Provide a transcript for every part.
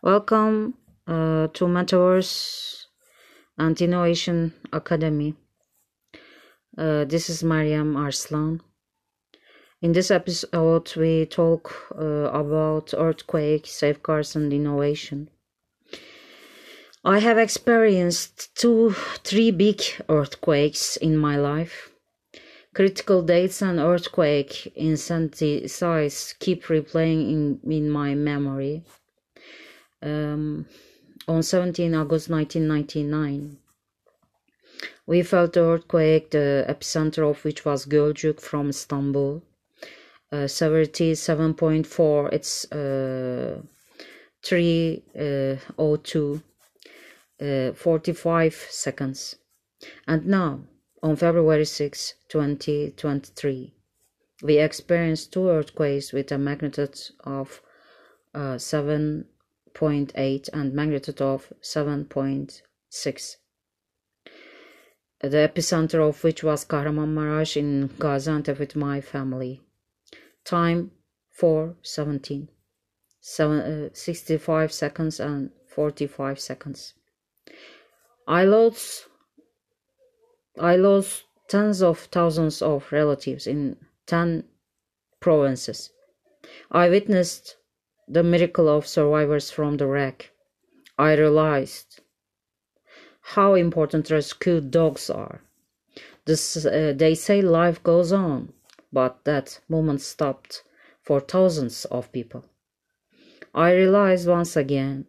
Welcome uh, to Metaverse and Innovation Academy. Uh, this is Mariam Arslan. In this episode, we talk uh, about earthquake, safeguards, and innovation. I have experienced two, three big earthquakes in my life. Critical dates and earthquake intensity size keep replaying in, in my memory um, on 17 August 1999. We felt the earthquake, the epicenter of which was Gölcük from Istanbul. Uh, severity 7.4, it's uh, 302, uh, uh, 45 seconds. And now, on February 6, 2023, we experienced two earthquakes with a magnitude of uh, 7. 0.8 and magnitude of 7.6 the epicenter of which was Kahramanmaraş in Gaziantep with my family. Time 4.17, Seven, uh, 65 seconds and 45 seconds. I lost, I lost tens of thousands of relatives in 10 provinces. I witnessed the miracle of survivors from the wreck. I realized how important rescue dogs are. This, uh, they say life goes on, but that moment stopped for thousands of people. I realized once again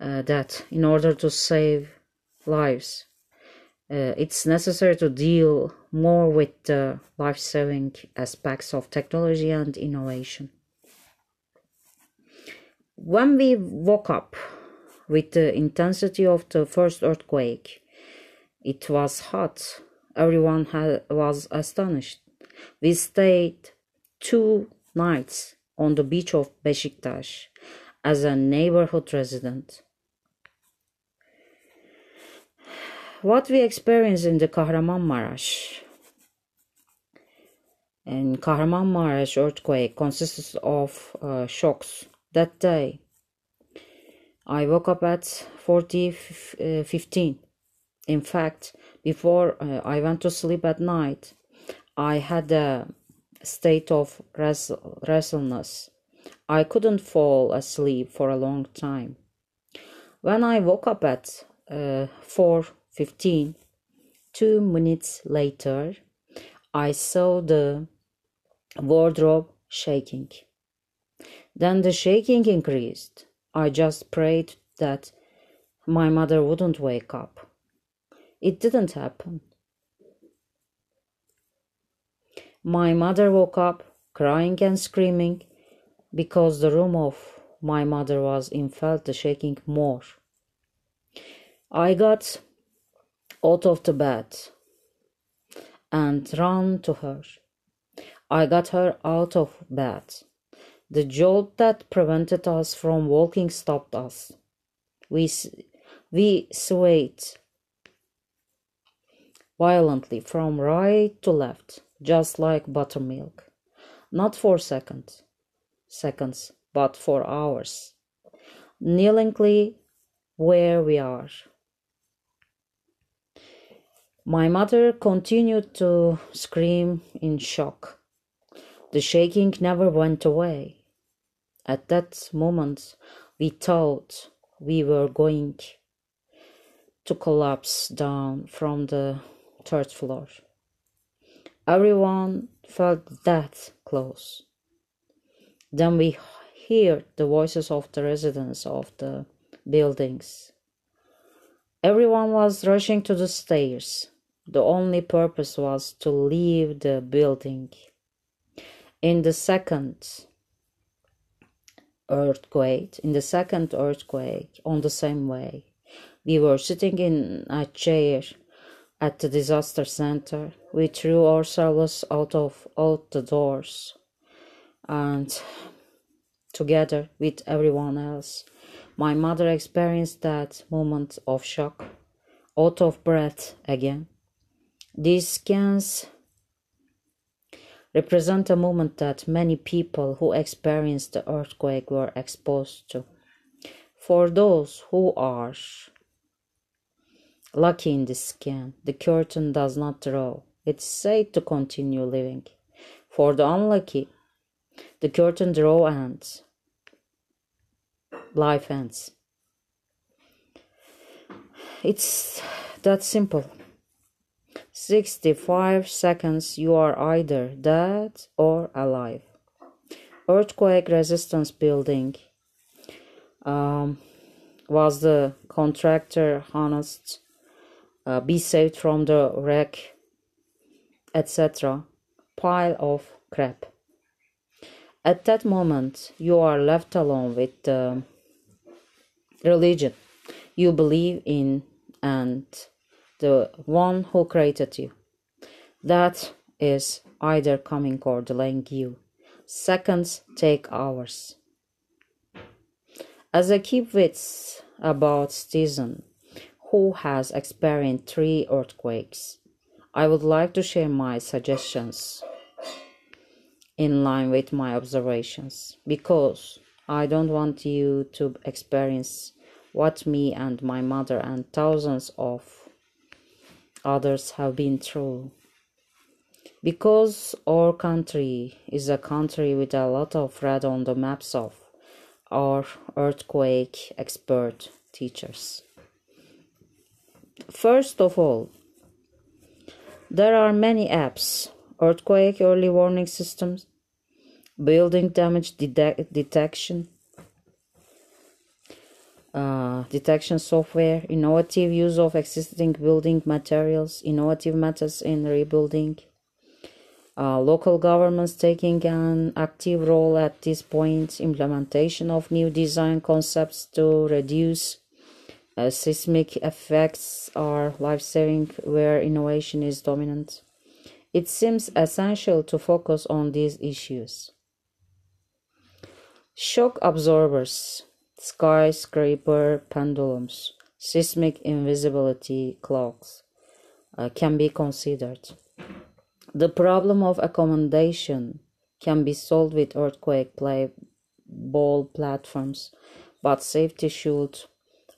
uh, that in order to save lives, uh, it's necessary to deal more with the life saving aspects of technology and innovation. When we woke up with the intensity of the first earthquake, it was hot. Everyone had, was astonished. We stayed two nights on the beach of Beşiktaş as a neighborhood resident. what we experience in the Kahramanmaraş and Kahramanmaraş earthquake consists of uh, shocks. That day, I woke up at 40 uh, 15. In fact, before uh, I went to sleep at night, I had a state of restlessness. I couldn't fall asleep for a long time. When I woke up at uh, 4 15. Two minutes later, I saw the wardrobe shaking. Then the shaking increased. I just prayed that my mother wouldn't wake up. It didn't happen. My mother woke up crying and screaming because the room of my mother was in felt the shaking more. I got out of the bed and ran to her. I got her out of bed. The jolt that prevented us from walking stopped us. We, we swayed violently from right to left, just like buttermilk. Not for seconds, seconds, but for hours. Kneelingly where we are. My mother continued to scream in shock. The shaking never went away. At that moment, we thought we were going to collapse down from the third floor. Everyone felt that close. Then we heard the voices of the residents of the buildings. Everyone was rushing to the stairs. The only purpose was to leave the building. In the second earthquake, in the second earthquake, on the same way, we were sitting in a chair at the disaster center. We threw ourselves out of out the doors and together with everyone else. My mother experienced that moment of shock, out of breath again. These scans represent a moment that many people who experienced the earthquake were exposed to. For those who are lucky in this scan, the curtain does not draw. It's safe to continue living. For the unlucky, the curtain draw ends. Life ends. It's that simple. 65 seconds you are either dead or alive. Earthquake resistance building. Um, was the contractor honest uh, be saved from the wreck etc pile of crap. At that moment you are left alone with the religion. You believe in and the one who created you. That is either coming or delaying you. Seconds take hours. As I keep wits about Stephen, who has experienced three earthquakes, I would like to share my suggestions in line with my observations because I don't want you to experience what me and my mother and thousands of others have been through. Because our country is a country with a lot of red on the maps of our earthquake expert teachers. First of all, there are many apps, earthquake early warning systems, building damage de- detection, uh, detection software, innovative use of existing building materials, innovative methods in rebuilding, uh, local governments taking an active role at this point, implementation of new design concepts to reduce uh, seismic effects are life saving where innovation is dominant. It seems essential to focus on these issues. Shock absorbers skyscraper pendulums, seismic invisibility cloaks uh, can be considered. The problem of accommodation can be solved with earthquake play ball platforms, but safety should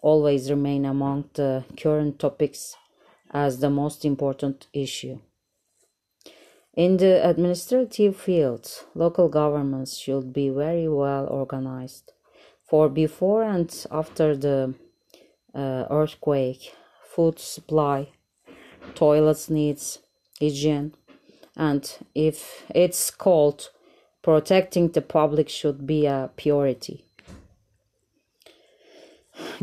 always remain among the current topics as the most important issue. In the administrative field, local governments should be very well organized for before and after the uh, earthquake, food supply, toilets needs, hygiene, and if it's cold, protecting the public should be a priority.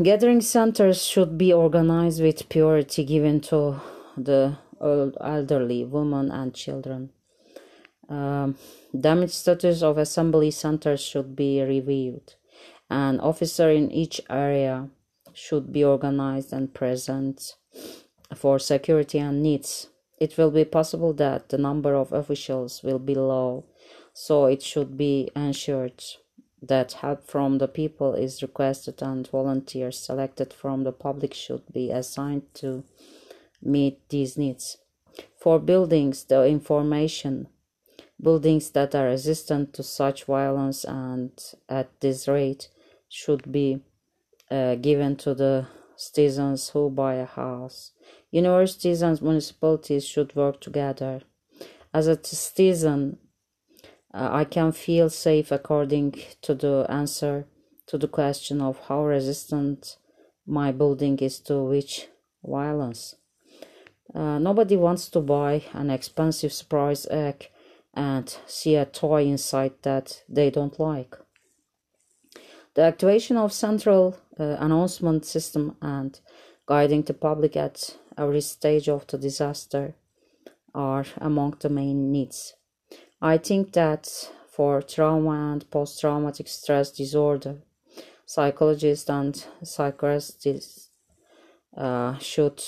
Gathering centers should be organized with priority given to the elderly, women, and children. Um, damage status of assembly centers should be reviewed. An officer in each area should be organized and present for security and needs. It will be possible that the number of officials will be low, so it should be ensured that help from the people is requested and volunteers selected from the public should be assigned to meet these needs. For buildings, the information buildings that are resistant to such violence and at this rate should be uh, given to the citizens who buy a house. Universities and municipalities should work together. As a citizen, uh, I can feel safe according to the answer to the question of how resistant my building is to which violence. Uh, nobody wants to buy an expensive surprise egg and see a toy inside that they don't like. The activation of central uh, announcement system and guiding the public at every stage of the disaster are among the main needs. I think that for trauma and post-traumatic stress disorder, psychologists and psychiatrists uh, should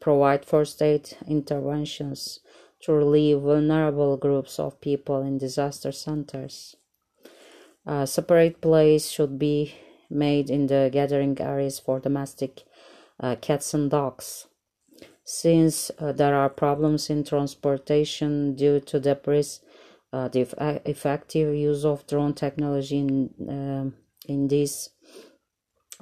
provide first aid interventions to relieve vulnerable groups of people in disaster centers. A separate place should be made in the gathering areas for domestic uh, cats and dogs. Since uh, there are problems in transportation due to debris uh, the effective use of drone technology in, um, in these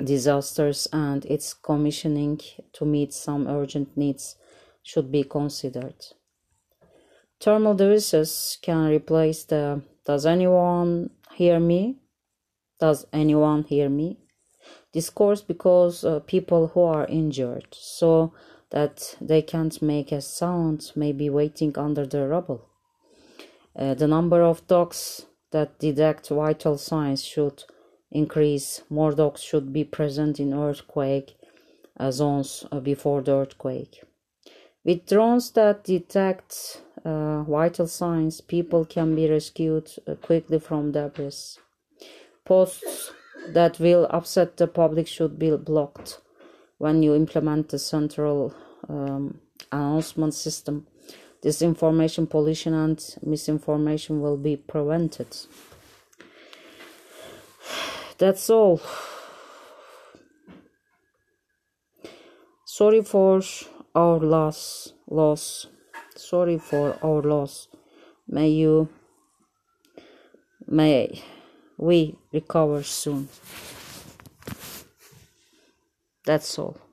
disasters and its commissioning to meet some urgent needs should be considered. Thermal devices can replace the Does anyone hear me? Does anyone hear me? Discourse because uh, people who are injured so that they can't make a sound may be waiting under the rubble. Uh, the number of dogs that detect vital signs should increase. More dogs should be present in earthquake uh, zones uh, before the earthquake. With drones that detect uh, vital signs, people can be rescued uh, quickly from debris. Posts that will upset the public should be blocked when you implement the central um, announcement system disinformation, pollution, and misinformation will be prevented. That's all. Sorry for our loss, loss. Sorry for our loss. May you, may we recover soon. That's all.